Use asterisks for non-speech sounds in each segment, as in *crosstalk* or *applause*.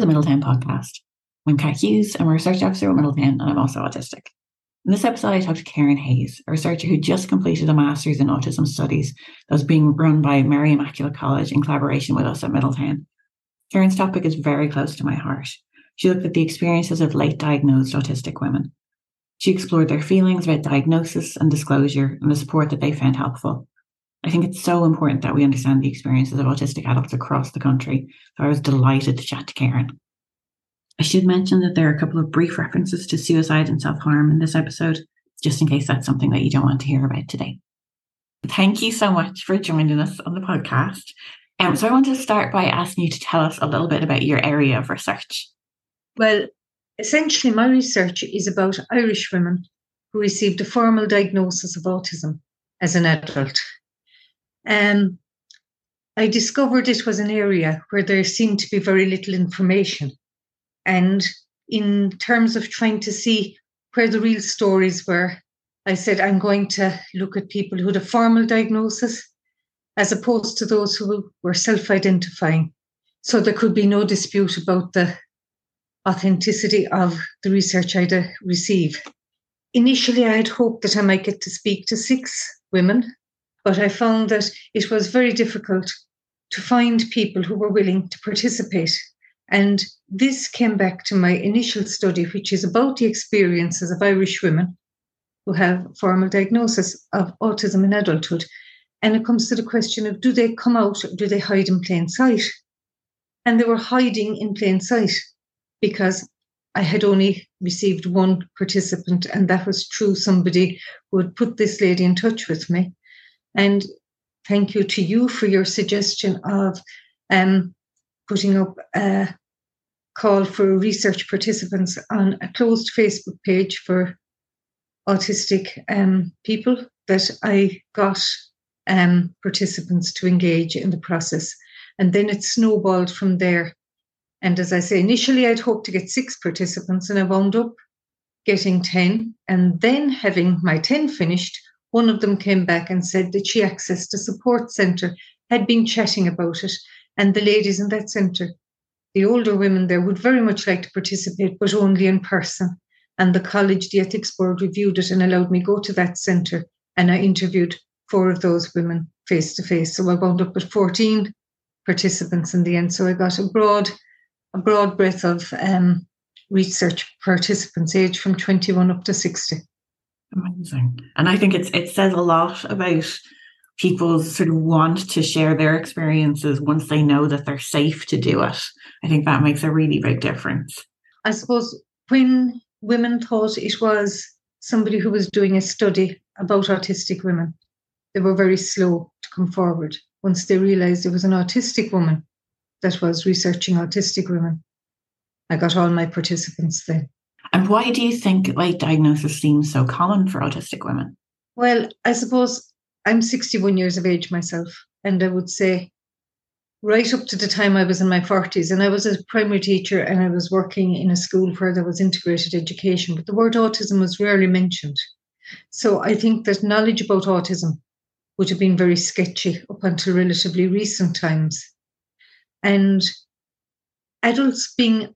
the Middletown podcast. I'm Kat Hughes, I'm a research officer at Middletown, and I'm also autistic. In this episode, I talked to Karen Hayes, a researcher who just completed a master's in autism studies that was being run by Mary Immaculate College in collaboration with us at Middletown. Karen's topic is very close to my heart. She looked at the experiences of late diagnosed autistic women. She explored their feelings about diagnosis and disclosure and the support that they found helpful. I think it's so important that we understand the experiences of autistic adults across the country. So I was delighted to chat to Karen. I should mention that there are a couple of brief references to suicide and self harm in this episode, just in case that's something that you don't want to hear about today. Thank you so much for joining us on the podcast. Um, so I want to start by asking you to tell us a little bit about your area of research. Well, essentially, my research is about Irish women who received a formal diagnosis of autism as an adult. Um, I discovered it was an area where there seemed to be very little information. And in terms of trying to see where the real stories were, I said, I'm going to look at people who had a formal diagnosis as opposed to those who were self identifying. So there could be no dispute about the authenticity of the research I'd uh, receive. Initially, I had hoped that I might get to speak to six women but I found that it was very difficult to find people who were willing to participate. And this came back to my initial study, which is about the experiences of Irish women who have formal diagnosis of autism in adulthood. And it comes to the question of do they come out or do they hide in plain sight? And they were hiding in plain sight because I had only received one participant, and that was through somebody who had put this lady in touch with me. And thank you to you for your suggestion of um, putting up a call for research participants on a closed Facebook page for autistic um, people that I got um, participants to engage in the process. And then it snowballed from there. And as I say, initially I'd hoped to get six participants and I wound up getting 10. And then having my 10 finished, one of them came back and said that she accessed a support centre, had been chatting about it, and the ladies in that centre, the older women there, would very much like to participate, but only in person. And the college, the ethics board reviewed it and allowed me go to that centre, and I interviewed four of those women face to face. So I wound up with 14 participants in the end. So I got a broad, a broad breadth of um, research participants, age from 21 up to 60. Amazing. And I think it's it says a lot about people's sort of want to share their experiences once they know that they're safe to do it. I think that makes a really big difference. I suppose when women thought it was somebody who was doing a study about autistic women, they were very slow to come forward. Once they realized it was an autistic woman that was researching autistic women, I got all my participants then. And why do you think late diagnosis seems so common for autistic women? Well, I suppose I'm 61 years of age myself, and I would say right up to the time I was in my 40s, and I was a primary teacher and I was working in a school where there was integrated education, but the word autism was rarely mentioned. So I think that knowledge about autism would have been very sketchy up until relatively recent times. And adults being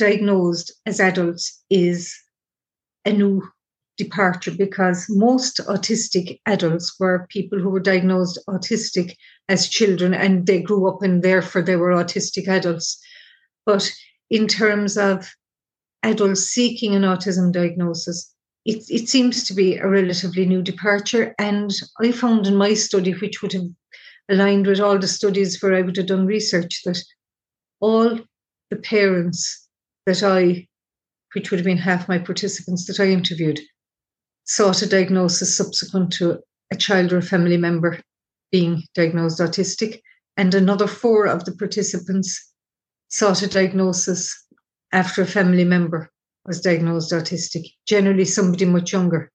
diagnosed as adults is a new departure because most autistic adults were people who were diagnosed autistic as children and they grew up and therefore they were autistic adults. But in terms of adults seeking an autism diagnosis, it, it seems to be a relatively new departure. And I found in my study, which would have aligned with all the studies where I would have done research, that all the parents that I, which would have been half my participants that I interviewed, sought a diagnosis subsequent to a child or a family member being diagnosed autistic. And another four of the participants sought a diagnosis after a family member was diagnosed autistic, generally somebody much younger.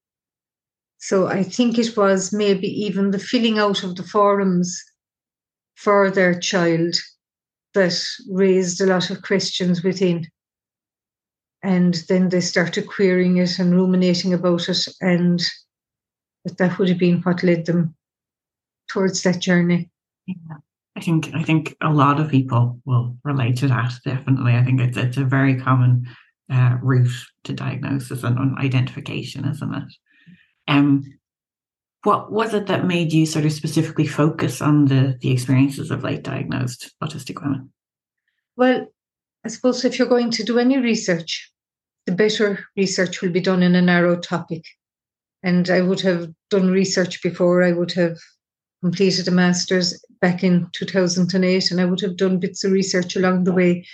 So I think it was maybe even the filling out of the forums for their child that raised a lot of questions within and then they started querying it and ruminating about it and that that would have been what led them towards that journey yeah. I think I think a lot of people will relate to that. Definitely, I think it's it's a very common uh, route to diagnosis and, and identification, isn't it? Um, what was it that made you sort of specifically focus on the the experiences of late diagnosed autistic women? Well, I suppose if you're going to do any research, the better research will be done in a narrow topic. And I would have done research before I would have completed a master's back in 2008, and I would have done bits of research along the way.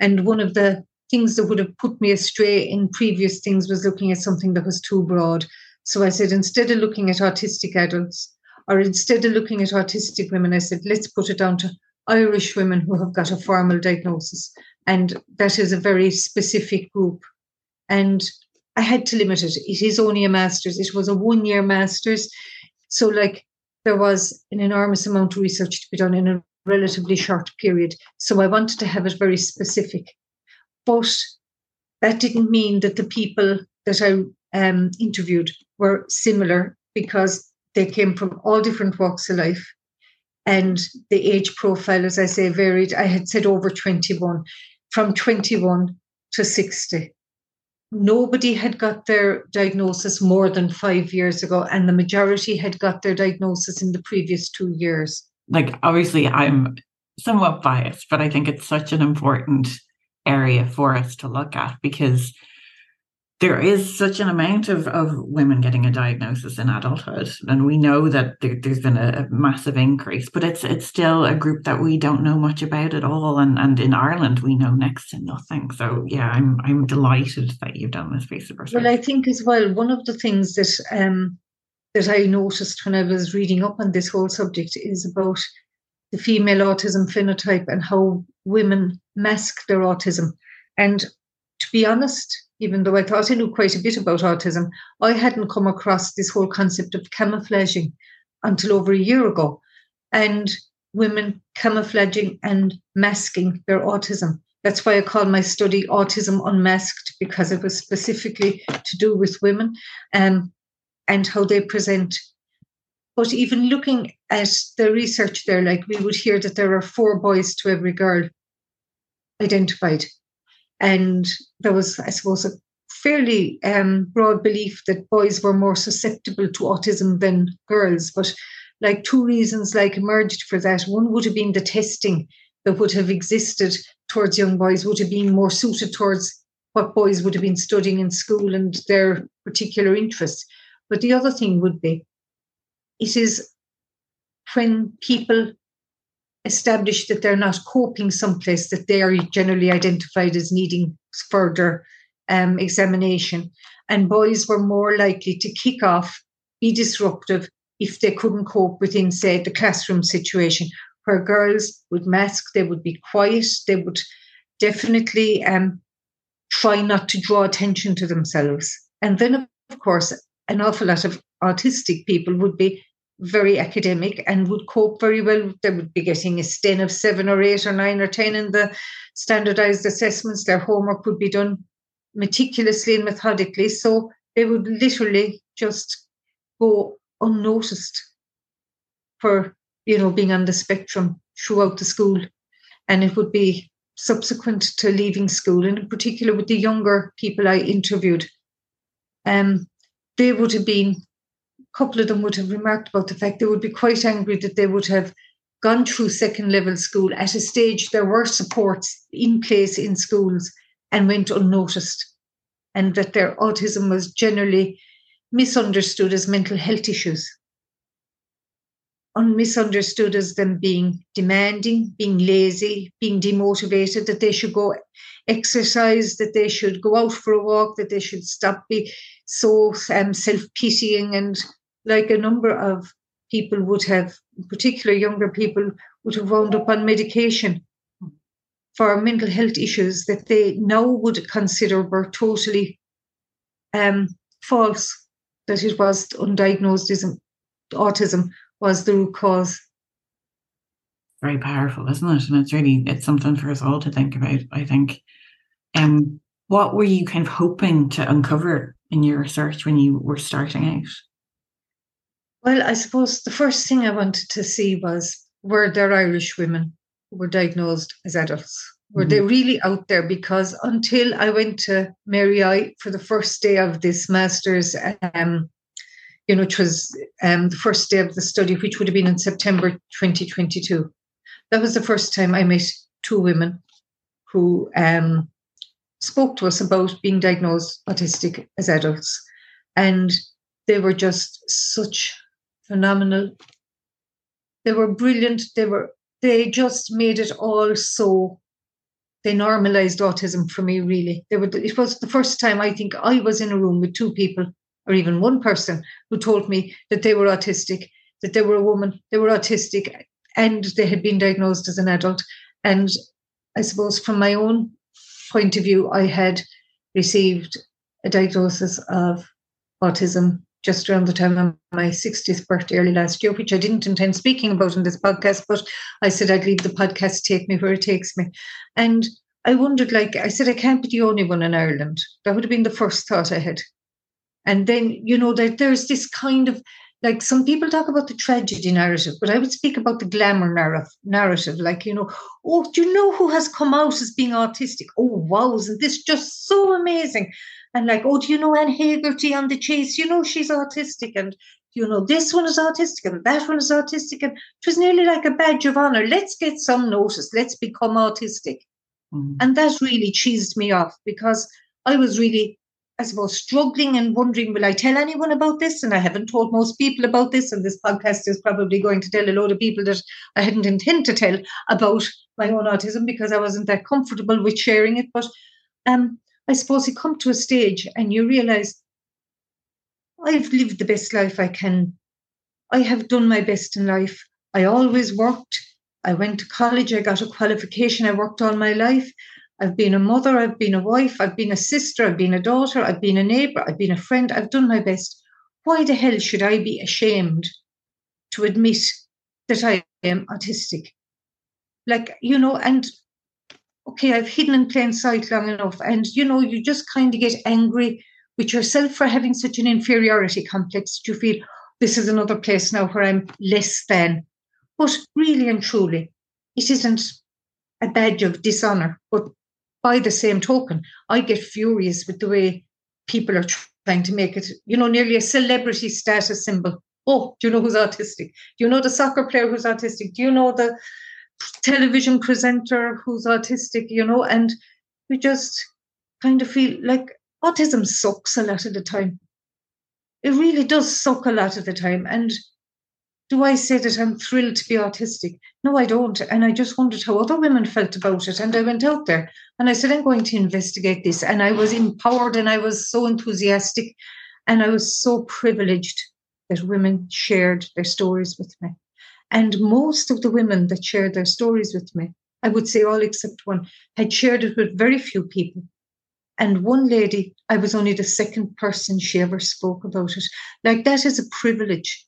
And one of the things that would have put me astray in previous things was looking at something that was too broad. So I said, instead of looking at autistic adults, or instead of looking at autistic women, I said, let's put it down to Irish women who have got a formal diagnosis. And that is a very specific group. And I had to limit it. It is only a master's, it was a one year master's. So, like, there was an enormous amount of research to be done in a relatively short period. So, I wanted to have it very specific. But that didn't mean that the people that I um, interviewed were similar because they came from all different walks of life. And the age profile, as I say, varied. I had said over 21, from 21 to 60 nobody had got their diagnosis more than five years ago, and the majority had got their diagnosis in the previous two years. Like, obviously, I'm somewhat biased, but I think it's such an important area for us to look at because there is such an amount of, of women getting a diagnosis in adulthood and we know that there, has been a, a, massive increase but it's it's still a group that we don't know much about at all and and in Ireland we know next to nothing. So yeah I'm I'm delighted that you've done this piece of research. Well I think as well one of the things that um that I noticed when I was reading up on this whole subject is about the female autism phenotype and how women mask their autism. And to be honest even though I thought I knew quite a bit about autism, I hadn't come across this whole concept of camouflaging until over a year ago. And women camouflaging and masking their autism. That's why I call my study Autism Unmasked, because it was specifically to do with women um, and how they present. But even looking at the research there, like we would hear that there are four boys to every girl identified. And there was, I suppose, a fairly um, broad belief that boys were more susceptible to autism than girls. But like two reasons like emerged for that. One would have been the testing that would have existed towards young boys would have been more suited towards what boys would have been studying in school and their particular interests. But the other thing would be it is when people establish that they're not coping someplace, that they are generally identified as needing further um, examination. And boys were more likely to kick off, be disruptive if they couldn't cope within, say, the classroom situation, where girls would mask, they would be quiet, they would definitely um, try not to draw attention to themselves. And then, of course, an awful lot of autistic people would be very academic and would cope very well. They would be getting a STEN of seven or eight or nine or 10 in the standardized assessments. Their homework would be done meticulously and methodically. So they would literally just go unnoticed for, you know, being on the spectrum throughout the school. And it would be subsequent to leaving school, and in particular with the younger people I interviewed, um, they would have been couple of them would have remarked about the fact they would be quite angry that they would have gone through second level school at a stage there were supports in place in schools and went unnoticed, and that their autism was generally misunderstood as mental health issues. Misunderstood as them being demanding, being lazy, being demotivated, that they should go exercise, that they should go out for a walk, that they should stop be so um, self pitying and like a number of people would have, in particular younger people, would have wound up on medication for mental health issues that they now would consider were totally um, false, that it was undiagnosed autism was the root cause. Very powerful, isn't it? And it's really it's something for us all to think about. I think. Um, what were you kind of hoping to uncover in your research when you were starting out? Well, I suppose the first thing I wanted to see was were there Irish women who were diagnosed as adults? Were mm-hmm. they really out there? Because until I went to Mary I for the first day of this master's, um, you know, which was um, the first day of the study, which would have been in September 2022. That was the first time I met two women who um, spoke to us about being diagnosed autistic as adults. And they were just such phenomenal. They were brilliant. They were they just made it all so they normalized autism for me really they were it was the first time i think i was in a room with two people or even one person who told me that they were autistic that they were a woman they were autistic and they had been diagnosed as an adult and i suppose from my own point of view i had received a diagnosis of autism just around the time of my 60th birthday early last year, which I didn't intend speaking about in this podcast, but I said I'd leave the podcast take me where it takes me. And I wondered, like, I said, I can't be the only one in Ireland. That would have been the first thought I had. And then, you know, that there's this kind of like some people talk about the tragedy narrative, but I would speak about the glamour narrative. Narrative, like you know, oh, do you know who has come out as being autistic? Oh, wow, isn't this just so amazing? And like, oh, do you know Anne Hegarty on the chase? You know she's autistic, and you know this one is autistic, and that one is autistic, and it was nearly like a badge of honor. Let's get some notice. Let's become autistic, mm. and that really cheesed me off because I was really, I suppose, struggling and wondering, will I tell anyone about this? And I haven't told most people about this, and this podcast is probably going to tell a load of people that I hadn't intended to tell about my own autism because I wasn't that comfortable with sharing it, but. Um, I suppose you come to a stage and you realize I've lived the best life I can. I have done my best in life. I always worked. I went to college. I got a qualification. I worked all my life. I've been a mother. I've been a wife. I've been a sister. I've been a daughter. I've been a neighbor. I've been a friend. I've done my best. Why the hell should I be ashamed to admit that I am autistic? Like, you know, and okay, I've hidden in plain sight long enough. And, you know, you just kind of get angry with yourself for having such an inferiority complex that you feel this is another place now where I'm less than. But really and truly, it isn't a badge of dishonor. But by the same token, I get furious with the way people are trying to make it, you know, nearly a celebrity status symbol. Oh, do you know who's autistic? Do you know the soccer player who's autistic? Do you know the television presenter who's autistic, you know, and we just kind of feel like autism sucks a lot of the time. It really does suck a lot of the time. And do I say that I'm thrilled to be autistic? No, I don't. And I just wondered how other women felt about it. And I went out there and I said, I'm going to investigate this. And I was empowered and I was so enthusiastic and I was so privileged that women shared their stories with me. And most of the women that shared their stories with me, I would say all except one, had shared it with very few people. And one lady, I was only the second person she ever spoke about it. Like that is a privilege.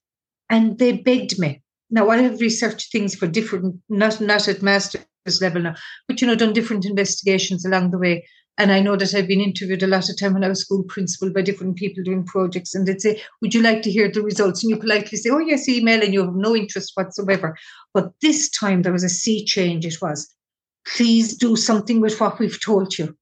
And they begged me. Now I have researched things for different, not not at master's level now, but you know, done different investigations along the way. And I know that I've been interviewed a lot of time when I was school principal by different people doing projects, and they'd say, Would you like to hear the results? And you politely say, Oh, yes, email, and you have no interest whatsoever. But this time there was a sea change, it was. Please do something with what we've told you.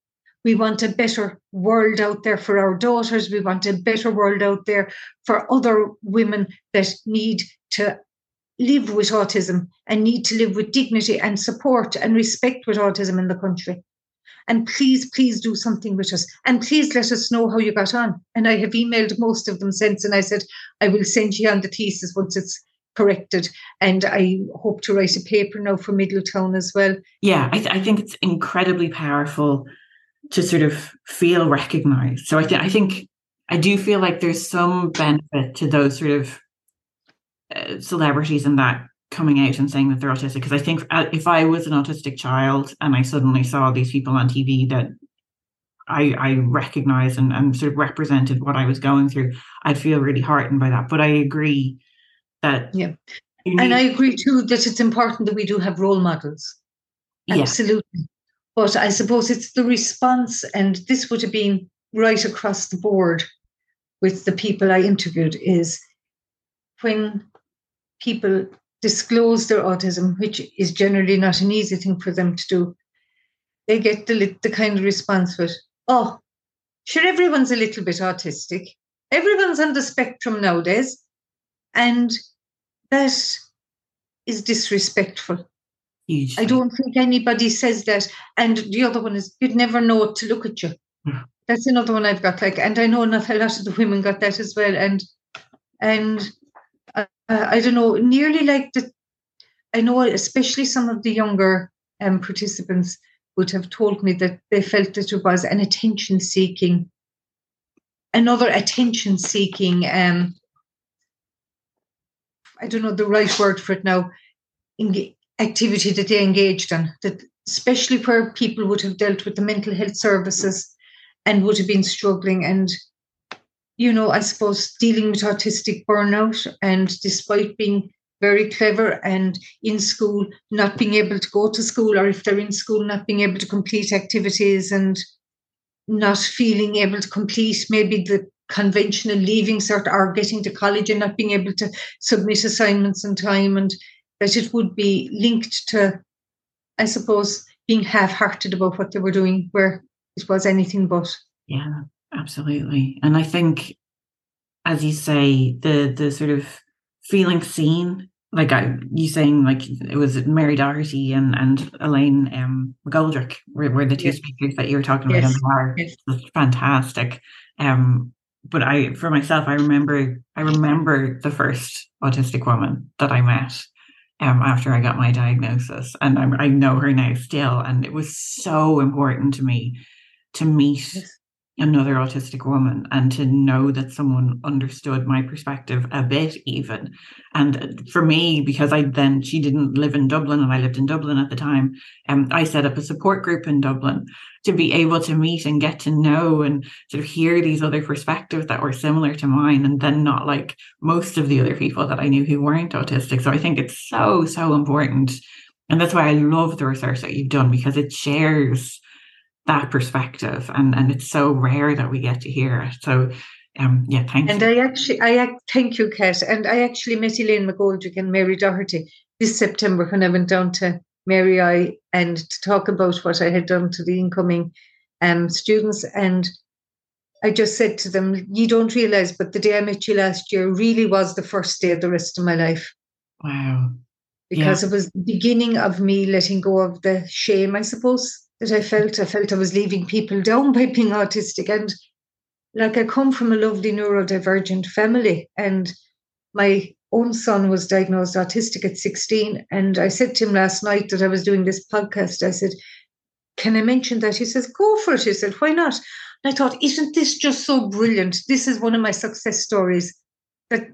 We want a better world out there for our daughters. We want a better world out there for other women that need to live with autism and need to live with dignity and support and respect with autism in the country and please, please do something with us. And please let us know how you got on. And I have emailed most of them since, and I said, I will send you on the thesis once it's corrected. And I hope to write a paper now for Middletown as well. Yeah, I, th- I think it's incredibly powerful to sort of feel recognized. So I, th- I think I do feel like there's some benefit to those sort of uh, celebrities and that coming out and saying that they're autistic because I think uh, if I was an autistic child and I suddenly saw these people on TV that I, I recognized and, and sort of represented what I was going through, I'd feel really heartened by that. But I agree that yeah, need- and I agree too that it's important that we do have role models. Absolutely. Yeah. But I suppose it's the response, and this would have been right across the board with the people I interviewed, is when people disclose their autism, which is generally not an easy thing for them to do, they get the, the kind of response with, oh, sure, everyone's a little bit autistic. Everyone's on the spectrum nowadays. And that is disrespectful. I don't think anybody says that. And the other one is you'd never know to look at you. Hmm. That's another one I've got. Like, and I know not a lot of the women got that as well. And and uh, I don't know, nearly like the. I know, especially some of the younger um, participants would have told me that they felt that it was an attention seeking, another attention seeking. Um, I don't know the right word for it now activity that they engaged in, that especially where people would have dealt with the mental health services and would have been struggling and you know, I suppose dealing with autistic burnout and despite being very clever and in school, not being able to go to school, or if they're in school, not being able to complete activities and not feeling able to complete maybe the conventional leaving cert or getting to college and not being able to submit assignments in time and that it would be linked to, I suppose, being half hearted about what they were doing, where it was anything but. Yeah, absolutely. And I think, as you say, the the sort of feeling seen, like I, you saying, like it was Mary Doherty and and Elaine um, McGoldrick were, were the two yes. speakers that you were talking about yes. in the bar. Yes. fantastic. Um, but I, for myself, I remember, I remember the first autistic woman that I met, um, after I got my diagnosis. And I'm, i know her now still. And it was so important to me to meet another autistic woman and to know that someone understood my perspective a bit even. And for me because i then she didn't live in dublin and i lived in dublin at the time and um, i set up a support group in dublin to be able to meet and get to know and sort of hear these other perspectives that were similar to mine and then not like most of the other people that i knew who weren't autistic. So i think it's so so important. And that's why i love the research that you've done because it shares that perspective and and it's so rare that we get to hear it so um yeah thank and you and i actually i thank you kat and i actually met elaine mcgoldrick and mary doherty this september when i went down to mary i and to talk about what i had done to the incoming um students and I just said to them, You don't realize, but the day I met you last year really was the first day of the rest of my life. Wow. Because yeah. it was the beginning of me letting go of the shame, I suppose, that I felt. I felt I was leaving people down by being autistic. And like I come from a lovely neurodivergent family, and my own son was diagnosed autistic at 16. And I said to him last night that I was doing this podcast, I said, Can I mention that? He says, Go for it. He said, Why not? And I thought, Isn't this just so brilliant? This is one of my success stories that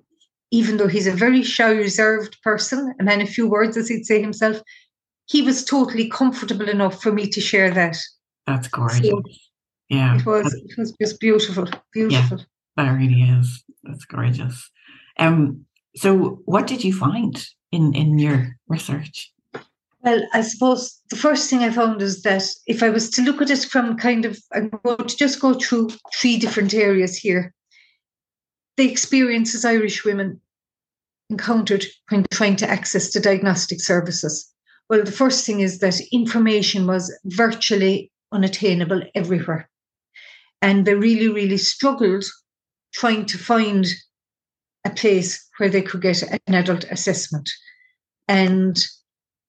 even though he's a very shy, reserved person, a man of few words, as he'd say himself, he was totally comfortable enough for me to share that. That's gorgeous. So yeah. It was it was just beautiful. Beautiful. Yeah, that really is. That's gorgeous. Um so what did you find in, in your research? Well, I suppose the first thing I found is that if I was to look at it from kind of, I'm going to just go through three different areas here. The experiences Irish women encountered when trying to access the diagnostic services. Well, the first thing is that information was virtually unattainable everywhere. And they really, really struggled trying to find a place where they could get an adult assessment. And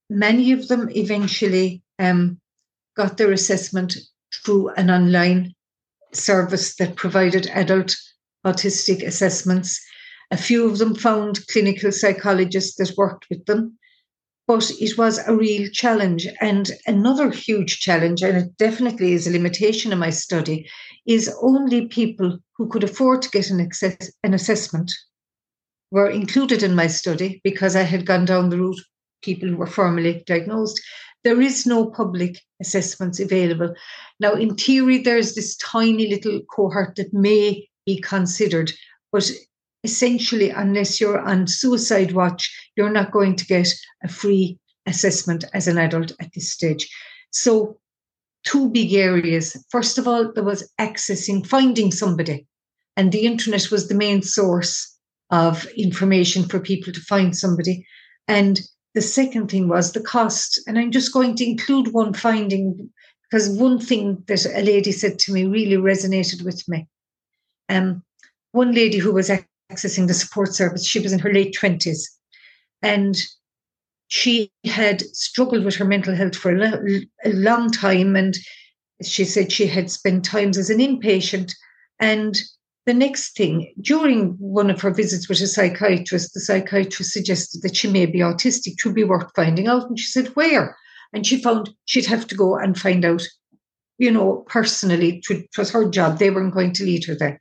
many of them eventually um, got their assessment through an online service that provided adult autistic assessments. A few of them found clinical psychologists that worked with them but it was a real challenge. And another huge challenge, and it definitely is a limitation in my study, is only people who could afford to get an, access, an assessment were included in my study because I had gone down the route people who were formally diagnosed. There is no public assessments available. Now, in theory, there's this tiny little cohort that may be considered, but essentially, unless you're on suicide watch, you're not going to get a free assessment as an adult at this stage. So, two big areas. First of all, there was accessing, finding somebody, and the internet was the main source of information for people to find somebody. And the second thing was the cost. And I'm just going to include one finding because one thing that a lady said to me really resonated with me. Um, one lady who was accessing the support service, she was in her late 20s. And she had struggled with her mental health for a, a long time. And she said she had spent times as an inpatient. And the next thing, during one of her visits with a psychiatrist, the psychiatrist suggested that she may be autistic, would be worth finding out. And she said, Where? And she found she'd have to go and find out, you know, personally. It was her job. They weren't going to lead her there.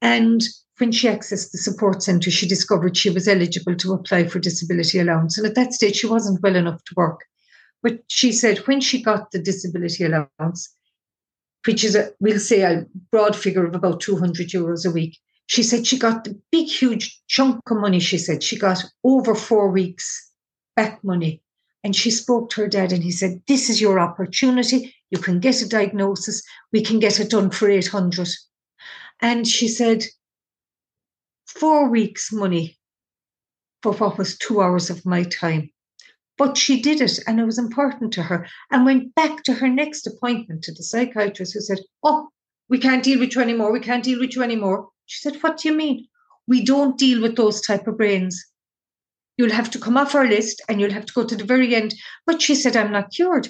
And when she accessed the support centre, she discovered she was eligible to apply for disability allowance. And at that stage, she wasn't well enough to work. But she said when she got the disability allowance, which is, a, we'll say, a broad figure of about 200 euros a week, she said she got the big, huge chunk of money. She said she got over four weeks back money. And she spoke to her dad, and he said, This is your opportunity. You can get a diagnosis. We can get it done for 800. And she said, four weeks' money for what was two hours of my time. But she did it and it was important to her and went back to her next appointment to the psychiatrist who said, Oh, we can't deal with you anymore. We can't deal with you anymore. She said, What do you mean? We don't deal with those type of brains. You'll have to come off our list and you'll have to go to the very end. But she said, I'm not cured.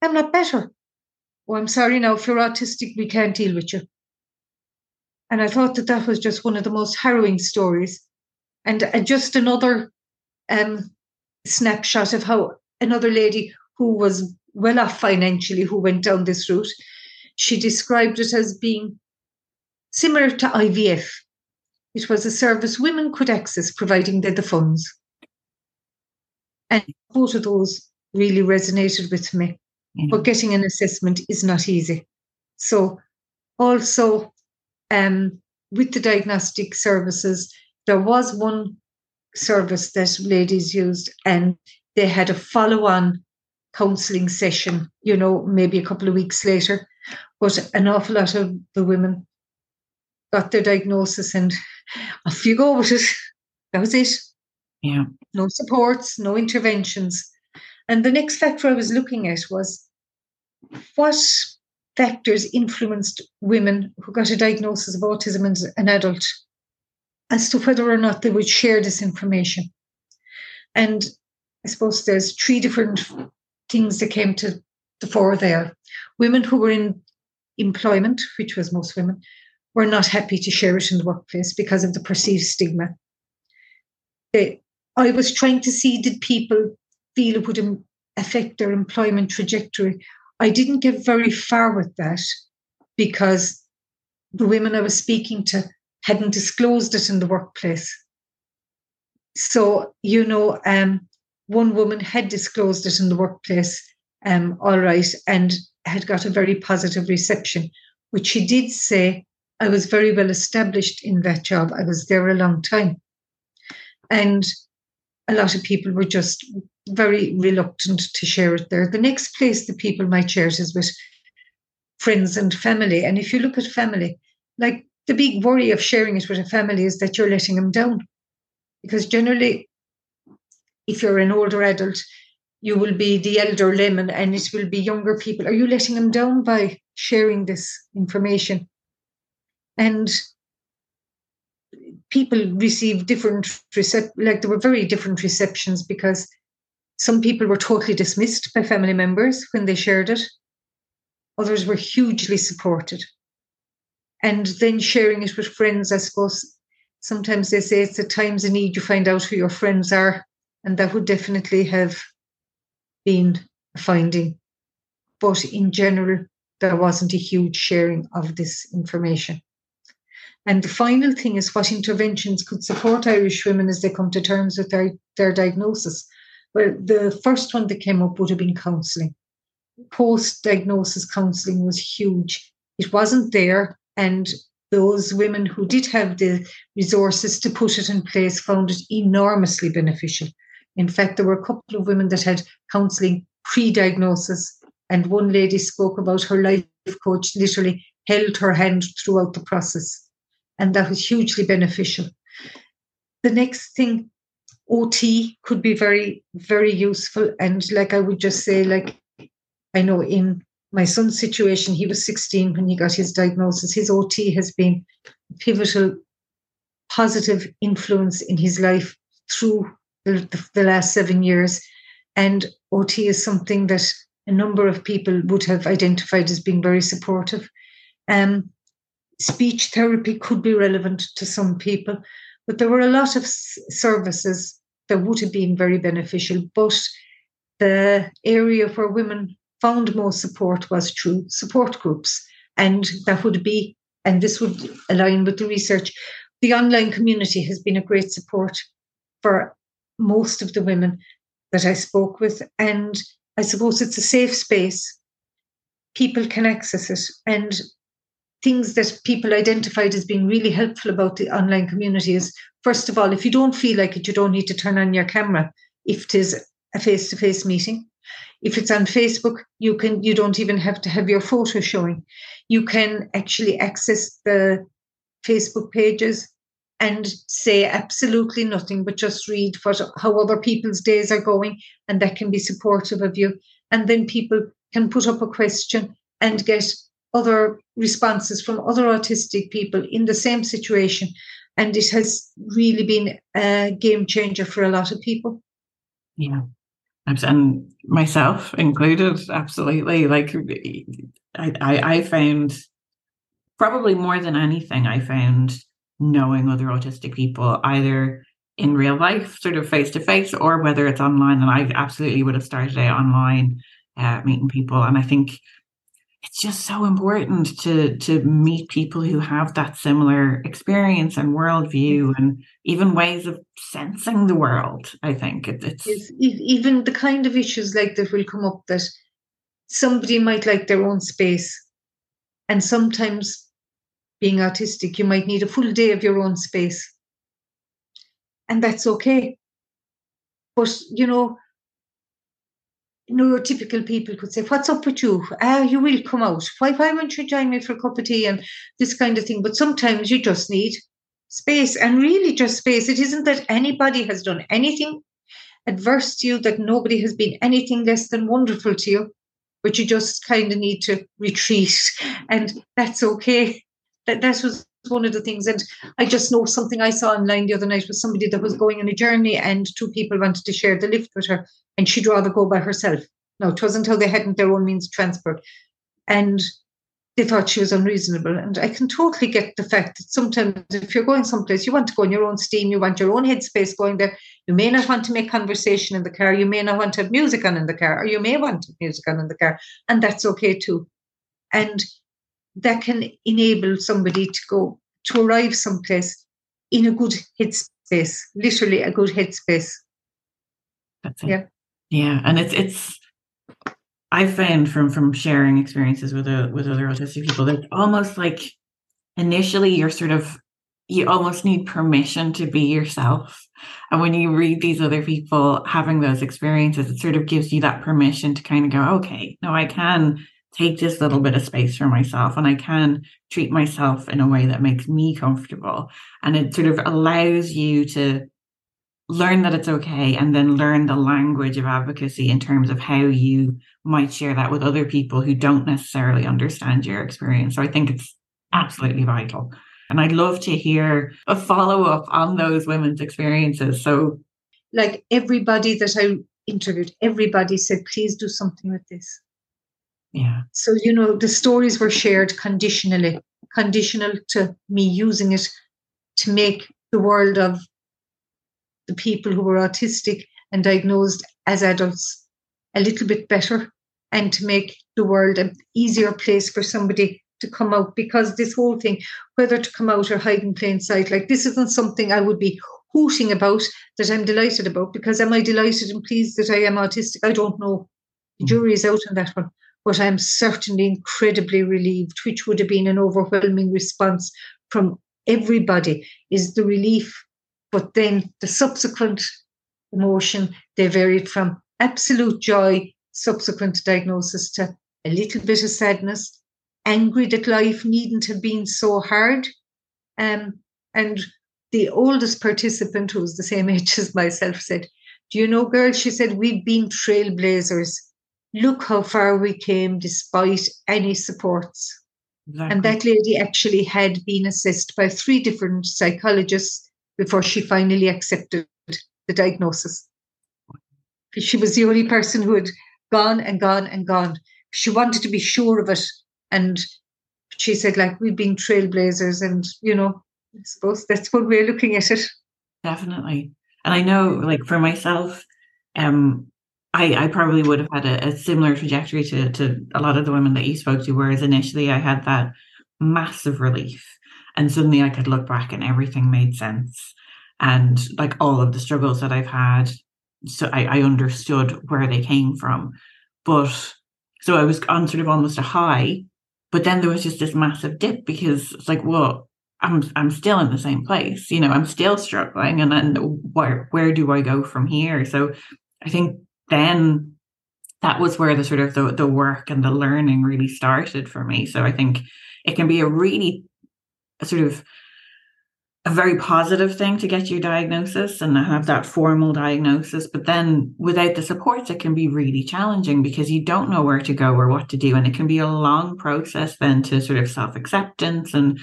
I'm not better. Oh, I'm sorry now, if you're autistic, we can't deal with you. And I thought that that was just one of the most harrowing stories. And, and just another um, snapshot of how another lady who was well off financially, who went down this route, she described it as being similar to IVF. It was a service women could access providing they had the funds. And both of those really resonated with me. Mm-hmm. But getting an assessment is not easy. So, also, um, with the diagnostic services, there was one service that ladies used, and they had a follow on counselling session, you know, maybe a couple of weeks later. But an awful lot of the women got their diagnosis and *laughs* off you go with it. *laughs* That was it. Yeah. No supports, no interventions. And the next factor I was looking at was what factors influenced women who got a diagnosis of autism as an adult as to whether or not they would share this information. And I suppose there's three different things that came to the fore there. Women who were in employment, which was most women, were not happy to share it in the workplace because of the perceived stigma. They, I was trying to see did people feel it would affect their employment trajectory I didn't get very far with that because the women I was speaking to hadn't disclosed it in the workplace. So, you know, um, one woman had disclosed it in the workplace, um, all right, and had got a very positive reception, which she did say, I was very well established in that job. I was there a long time. And a lot of people were just very reluctant to share it there. The next place that people might share it is with friends and family. And if you look at family, like the big worry of sharing it with a family is that you're letting them down. Because generally, if you're an older adult, you will be the elder lemon and it will be younger people. Are you letting them down by sharing this information? And people receive different recep- like there were very different receptions because some people were totally dismissed by family members when they shared it. Others were hugely supported. And then sharing it with friends, I suppose sometimes they say it's at times of need you find out who your friends are. And that would definitely have been a finding. But in general, there wasn't a huge sharing of this information. And the final thing is what interventions could support Irish women as they come to terms with their, their diagnosis. Well, the first one that came up would have been counselling. Post diagnosis counselling was huge. It wasn't there, and those women who did have the resources to put it in place found it enormously beneficial. In fact, there were a couple of women that had counselling pre diagnosis, and one lady spoke about her life coach literally held her hand throughout the process, and that was hugely beneficial. The next thing OT could be very, very useful. And like I would just say, like I know in my son's situation, he was 16 when he got his diagnosis. His OT has been pivotal, positive influence in his life through the, the, last seven years. And OT is something that a number of people would have identified as being very supportive. Um, speech therapy could be relevant to some people, but there were a lot of services that would have been very beneficial. But the area where women found most support was through support groups. And that would be, and this would align with the research, the online community has been a great support for most of the women that I spoke with. And I suppose it's a safe space. People can access it. And things that people identified as being really helpful about the online community is first of all, if you don't feel like it, you don't need to turn on your camera if it is a face to face meeting. If it's on Facebook, you can you don't even have to have your photo showing. You can actually access the Facebook pages and say absolutely nothing, but just read what, how other people's days are going, and that can be supportive of you. And then people can put up a question and get other responses from other autistic people in the same situation. And it has really been a game changer for a lot of people. Yeah and myself included absolutely like I, I, I found probably more than anything i found knowing other autistic people either in real life sort of face to face or whether it's online and i absolutely would have started out online uh, meeting people and i think it's just so important to to meet people who have that similar experience and worldview mm-hmm. and even ways of sensing the world i think. It, it's yes, even the kind of issues like that will come up that somebody might like their own space. And sometimes being autistic you might need a full day of your own space. And that's okay. But you know neurotypical people could say, What's up with you? Ah, you will come out. Why, why won't you join me for a cup of tea and this kind of thing? But sometimes you just need space and really just space. It isn't that anybody has done anything adverse to you, that nobody has been anything less than wonderful to you, but you just kind of need to retreat. And that's okay. That, that was one of the things. And I just know something I saw online the other night was somebody that was going on a journey and two people wanted to share the lift with her and she'd rather go by herself. No, it wasn't until they hadn't their own means of transport. And they thought she was unreasonable. And I can totally get the fact that sometimes if you're going someplace, you want to go in your own steam, you want your own headspace going there. You may not want to make conversation in the car, you may not want to have music on in the car, or you may want music on in the car, and that's okay too. And that can enable somebody to go to arrive someplace in a good headspace, literally a good headspace. That's it. Yeah. Yeah. And it's it's I found from from sharing experiences with a, with other autistic people that almost like initially you're sort of you almost need permission to be yourself. And when you read these other people having those experiences, it sort of gives you that permission to kind of go, okay, no, I can take this little bit of space for myself and I can treat myself in a way that makes me comfortable. And it sort of allows you to learn that it's okay and then learn the language of advocacy in terms of how you might share that with other people who don't necessarily understand your experience. So I think it's absolutely vital. And I'd love to hear a follow up on those women's experiences. So, like everybody that I interviewed, everybody said, please do something with this. Yeah. So, you know, the stories were shared conditionally, conditional to me using it to make the world of the people who were autistic and diagnosed as adults a little bit better and to make the world an easier place for somebody to come out because this whole thing, whether to come out or hide in plain sight, like this isn't something I would be hooting about that I'm delighted about because am I delighted and pleased that I am autistic? I don't know. The mm. jury is out on that one but I'm certainly incredibly relieved, which would have been an overwhelming response from everybody, is the relief. But then the subsequent emotion, they varied from absolute joy, subsequent diagnosis, to a little bit of sadness, angry that life needn't have been so hard. Um, and the oldest participant, who was the same *laughs* age as myself, said, Do you know, girl? She said, We've been trailblazers. Look how far we came despite any supports. Exactly. And that lady actually had been assessed by three different psychologists before she finally accepted the diagnosis. She was the only person who had gone and gone and gone. She wanted to be sure of it. And she said, like, we've been trailblazers. And, you know, I suppose that's one way of looking at it. Definitely. And I know, like, for myself, um, I, I probably would have had a, a, similar trajectory to, to a lot of the women that you spoke to, whereas initially I had that massive relief. And suddenly I could look back and everything made sense. And like all of the struggles that I've had, so I, I understood where they came from. But so I was on sort of almost a high, but then there was just this massive dip because it's like, well, I'm I'm still in the same place, you know, I'm still struggling, and then where where do I go from here? So I think then that was where the sort of the, the work and the learning really started for me. So I think it can be a really a sort of a very positive thing to get your diagnosis and have that formal diagnosis. But then without the supports, it can be really challenging because you don't know where to go or what to do. And it can be a long process then to sort of self acceptance and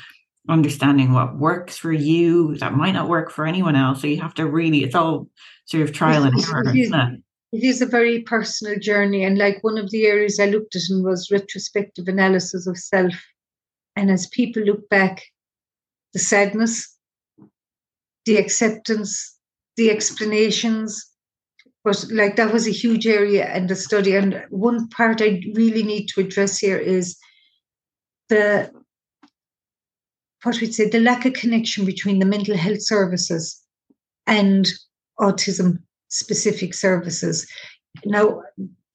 understanding what works for you that might not work for anyone else. So you have to really, it's all sort of trial and error, isn't it? It is a very personal journey. And like one of the areas I looked at and was retrospective analysis of self. And as people look back, the sadness, the acceptance, the explanations. But like that was a huge area in the study. And one part I really need to address here is the what we'd say the lack of connection between the mental health services and autism specific services. Now,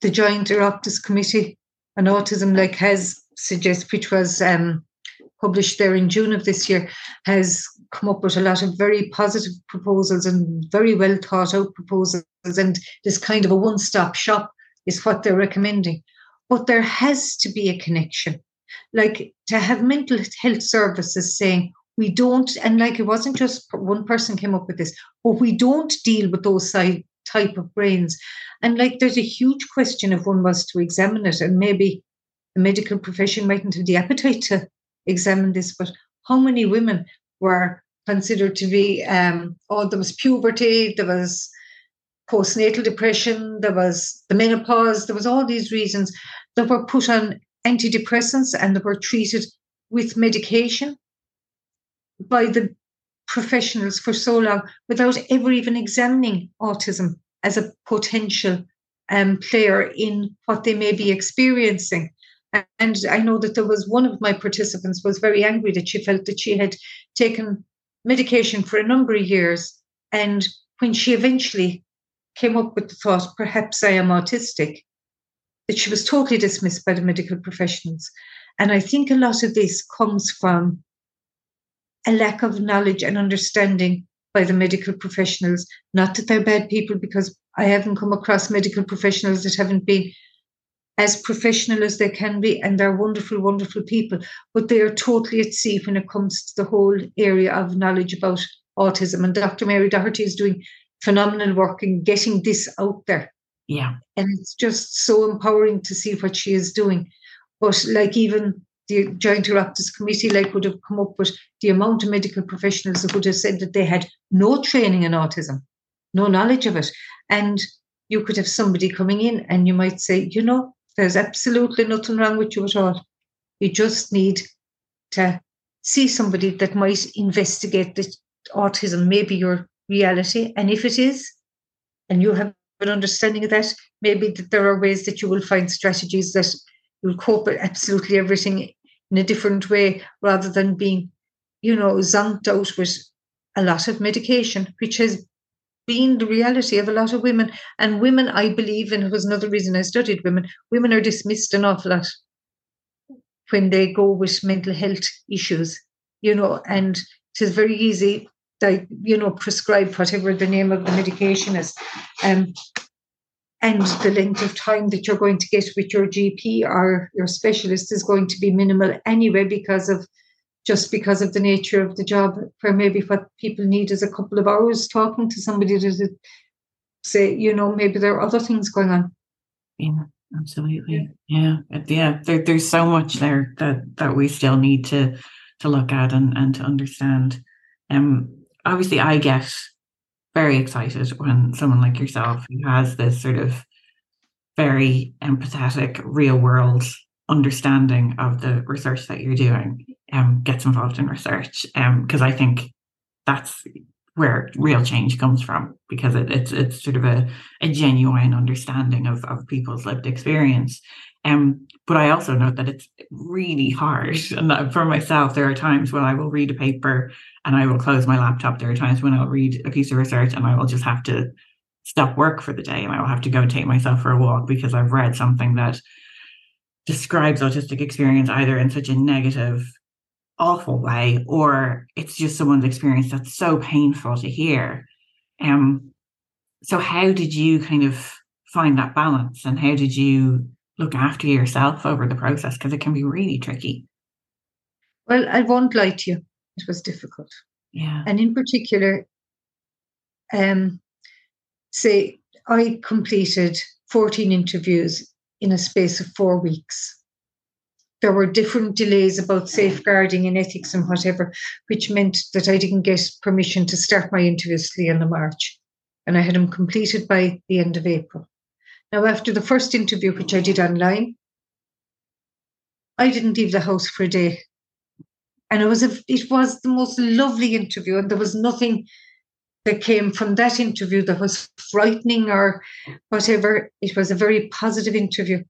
the Joint Oireachtas Committee on Autism, like has suggested, which was um, published there in June of this year, has come up with a lot of very positive proposals and very well thought out proposals. And this kind of a one stop shop is what they're recommending. But there has to be a connection. Like to have mental health services saying, we don't, and like it wasn't just one person came up with this, but we don't deal with those type of brains. And like there's a huge question if one was to examine it, and maybe the medical profession mightn't have the appetite to examine this, but how many women were considered to be um, oh there was puberty there was postnatal depression there was the menopause there was all these reasons that were put on antidepressants and that were treated with medication by the professionals for so long without ever even examining autism as a potential um, player in what they may be experiencing and I know that there was one of my participants was very angry that she felt that she had taken medication for a number of years. And when she eventually came up with the thought, perhaps I am autistic, that she was totally dismissed by the medical professionals. And I think a lot of this comes from a lack of knowledge and understanding by the medical professionals. Not that they're bad people, because I haven't come across medical professionals that haven't been as professional as they can be, and they're wonderful, wonderful people. But they are totally at sea when it comes to the whole area of knowledge about autism. And Dr. Mary Doherty is doing phenomenal work in getting this out there. Yeah. And it's just so empowering to see what she is doing. But like even the Joint Oireachtas Committee like would have come up with the amount of medical professionals that would have said that they had no training in autism, no knowledge of it. And you could have somebody coming in and you might say, you know, there's absolutely nothing wrong with you at all. You just need to see somebody that might investigate the autism, maybe your reality. And if it is, and you have an understanding of that, maybe that there are ways that you will find strategies that you'll cope with absolutely everything in a different way rather than being, you know, zonked out with a lot of medication, which has been the reality of a lot of women. And women, I believe, and it was another reason I studied women, women are dismissed an awful lot when they go with mental health issues, you know, and it is very easy they, you know, prescribe whatever the name of the medication is. Um, and the length of time that you're going to get with your GP or your specialist is going to be minimal anyway because of just because of the nature of the job, where maybe what people need is a couple of hours talking to somebody to say, you know, maybe there are other things going on. Yeah, absolutely. Yeah, yeah. yeah there, there's so much there that that we still need to to look at and and to understand. Um, obviously, I get very excited when someone like yourself who has this sort of very empathetic, real world understanding of the research that you're doing um, gets involved in research because um, I think that's where real change comes from because it, it's it's sort of a, a genuine understanding of, of people's lived experience. Um, but I also know that it's really hard. *laughs* And for myself, there are times when I will read a paper and I will close my laptop. There are times when I'll read a piece of research and I will just have to stop work for the day and I will have to go take myself for a walk because I've read something that describes autistic experience either in such a negative awful way or it's just someone's experience that's so painful to hear um so how did you kind of find that balance and how did you look after yourself over the process because it can be really tricky well i won't lie to you it was difficult yeah and in particular um say i completed 14 interviews in a space of four weeks there were different delays about safeguarding and ethics and whatever, which meant that I didn't get permission to start my interviews till the end of March. And I had them completed by the end of April. Now, after the first interview, which I did online, I didn't leave the house for a day. And it was a, it was the most lovely interview, and there was nothing that came from that interview that was frightening or whatever. It was a very positive interview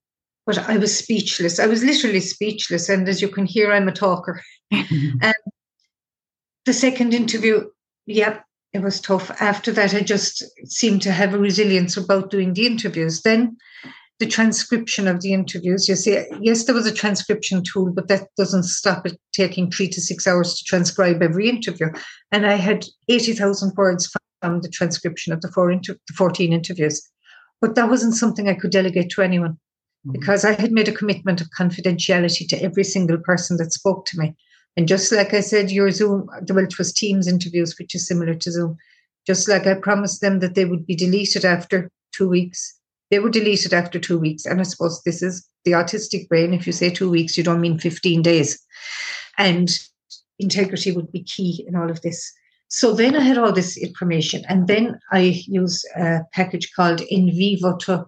but I was speechless. I was literally speechless. And as you can hear, I'm a talker. *laughs* and the second interview, yep, it was tough. After that, I just seemed to have a resilience about doing the interviews. Then the transcription of the interviews, you see, yes, there was a transcription tool, but that doesn't stop it taking three to six hours to transcribe every interview. And I had 80,000 words from the transcription of the, four inter- the 14 interviews. But that wasn't something I could delegate to anyone. Mm-hmm. because I had made a commitment of confidentiality to every single person that spoke to me. And just like I said, your Zoom, well, it was Teams interviews, which is similar to Zoom. Just like I promised them that they would be deleted after two weeks, they were deleted after two weeks. And I suppose this is the autistic brain. If you say two weeks, you don't mean 15 days. And integrity would be key in all of this. So then I had all this information, and then I used a package called NVivo to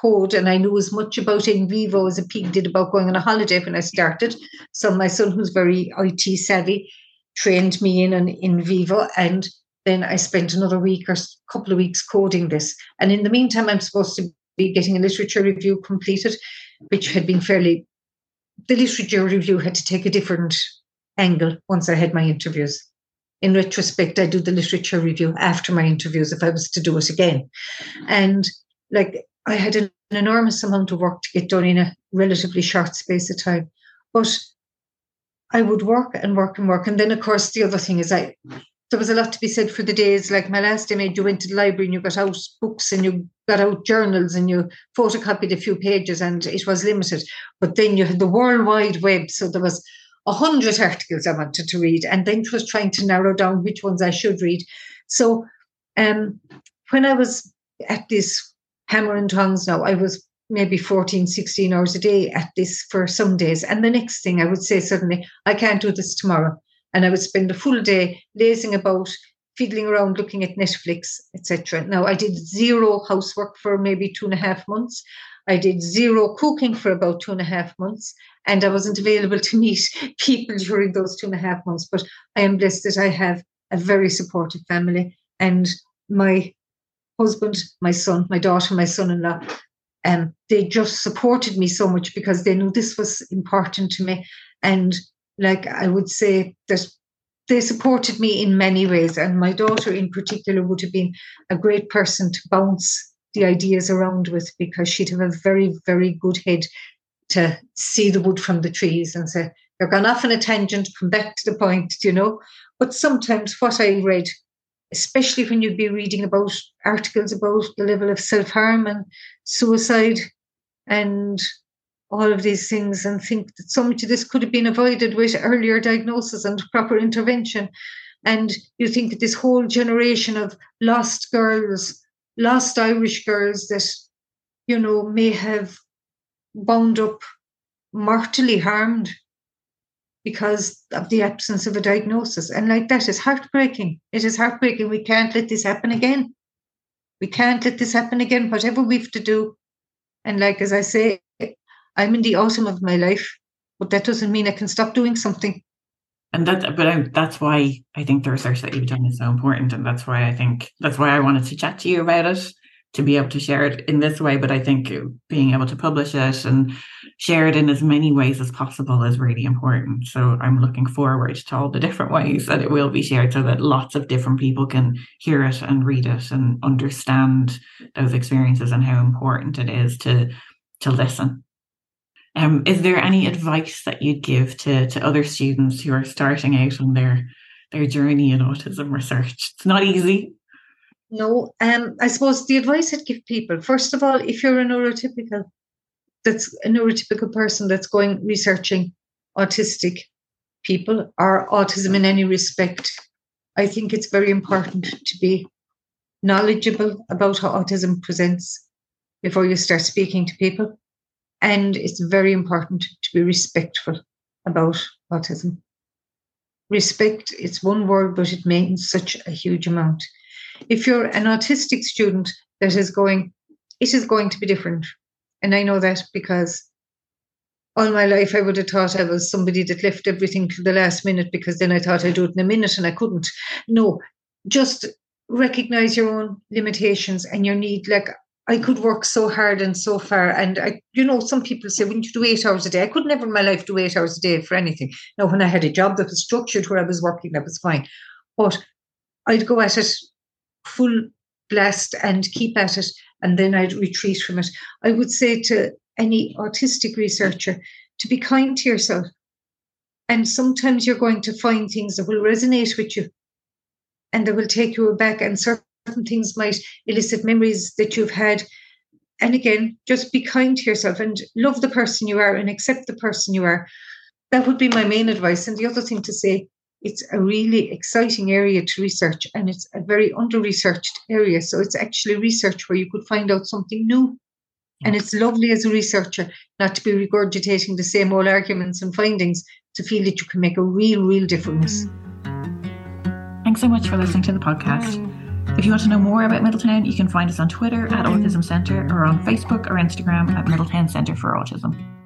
code and I knew as much about NVivo as a pig did about going on a holiday when I started. So my son, who's very IT savvy, trained me in an NVivo and then I spent another week or a couple of weeks coding this. And in the meantime, I'm supposed to be getting a literature review completed, which had been fairly, the literature review had to take a different angle once I had my interviews. In retrospect, I do the literature review after my interviews if I was to do it again. And like I had an enormous amount of work to get done in a relatively short space of time. But I would work and work and work. And then, of course, the other thing is I there was a lot to be said for the days like my last made you went to the library and you got out books and you got out journals and you photocopied a few pages and it was limited. But then you had the World Wide Web, so there was a hundred articles I wanted to read, and then it was trying to narrow down which ones I should read. So um, when I was at this hammer and tongs now. I was maybe 14, 16 hours a day at this for some days. And the next thing I would say suddenly, I can't do this tomorrow. And I would spend a full day lazing about, fiddling around, looking at Netflix, etc. Now I did zero housework for maybe two and a half months. I did zero cooking for about two and a half months, and I wasn't available to meet *laughs* people during those two and a half months. But I am blessed that I have a very supportive family, and my husband, my son, my daughter, my son in law, um, they just supported me so much because they knew this was important to me. And like I would say that they supported me in many ways. And my daughter in particular would have been a great person to bounce the ideas around with because she'd have a very, very good head to see the wood from the trees and say, You're gone off on a tangent, come back to the point, you know. But sometimes what I read especially when you'd be reading about articles about the level of self harm and suicide and all of these things and think that so much of this could have been avoided with earlier diagnosis and proper intervention. And you think that this whole generation of lost girls, lost Irish girls that, you know, may have wound up mortally harmed because of the absence of a diagnosis. And like that is heartbreaking. It is heartbreaking. We can't let this happen again. We can't let this happen again, whatever we've to do. And like as I say, I'm in the autumn of my life, but that doesn't mean I can stop doing something. And that, but I'm, that's why I think the research that you've done is so important, and that's why I think that's why I wanted to chat to you about it to be able to share it in this way. But I think being able to publish it and share it in as many ways as possible is really important. So I'm looking forward to all the different ways that it will be shared so that lots of different people can hear it and read it and understand those experiences and how important it is to to listen. Um, is there any advice that you'd give to, to other students who are starting out on their their journey in autism research? It's not easy. No, um, I suppose the advice I'd give people, first of all, if you're a neurotypical, that's a neurotypical person that's going researching autistic people or autism in any respect, I think it's very important to be knowledgeable about how autism presents before you start speaking to people. And it's very important to be respectful about autism. Respect, it's one word, but it means such a huge amount. If you're an autistic student that is going, it is going to be different. And I know that because all my life I would have thought I was somebody that left everything to the last minute because then I thought I'd do it in a minute and I couldn't. No, just recognize your own limitations and your need. Like I could work so hard and so far. And I, you know, some people say, wouldn't you do eight hours a day, I could never in my life do eight hours a day for anything. Now, when I had a job that was structured where I was working, that was fine. But I'd go at it full blast and keep at it, and then I'd retreat from it. I would say to any autistic researcher to be kind to yourself. And sometimes you're going to find things that will resonate with you and that will take you back, And certain things might elicit memories that you've had. And again, just be kind to yourself and love the person you are and accept the person you are. That would be my main advice. And the other thing to say, it's a really exciting area to research and it's a very under researched area. So it's actually research where you could find out something new. And it's lovely as a researcher not to be regurgitating the same old arguments and findings, to feel that you can make a real, real difference. Mm. Thanks so much for listening to the podcast. Mm. If you want to know more about Middletown, you can find us on Twitter at mm-hmm. Autism Centre or on Facebook or Instagram at Middletown Centre for Autism.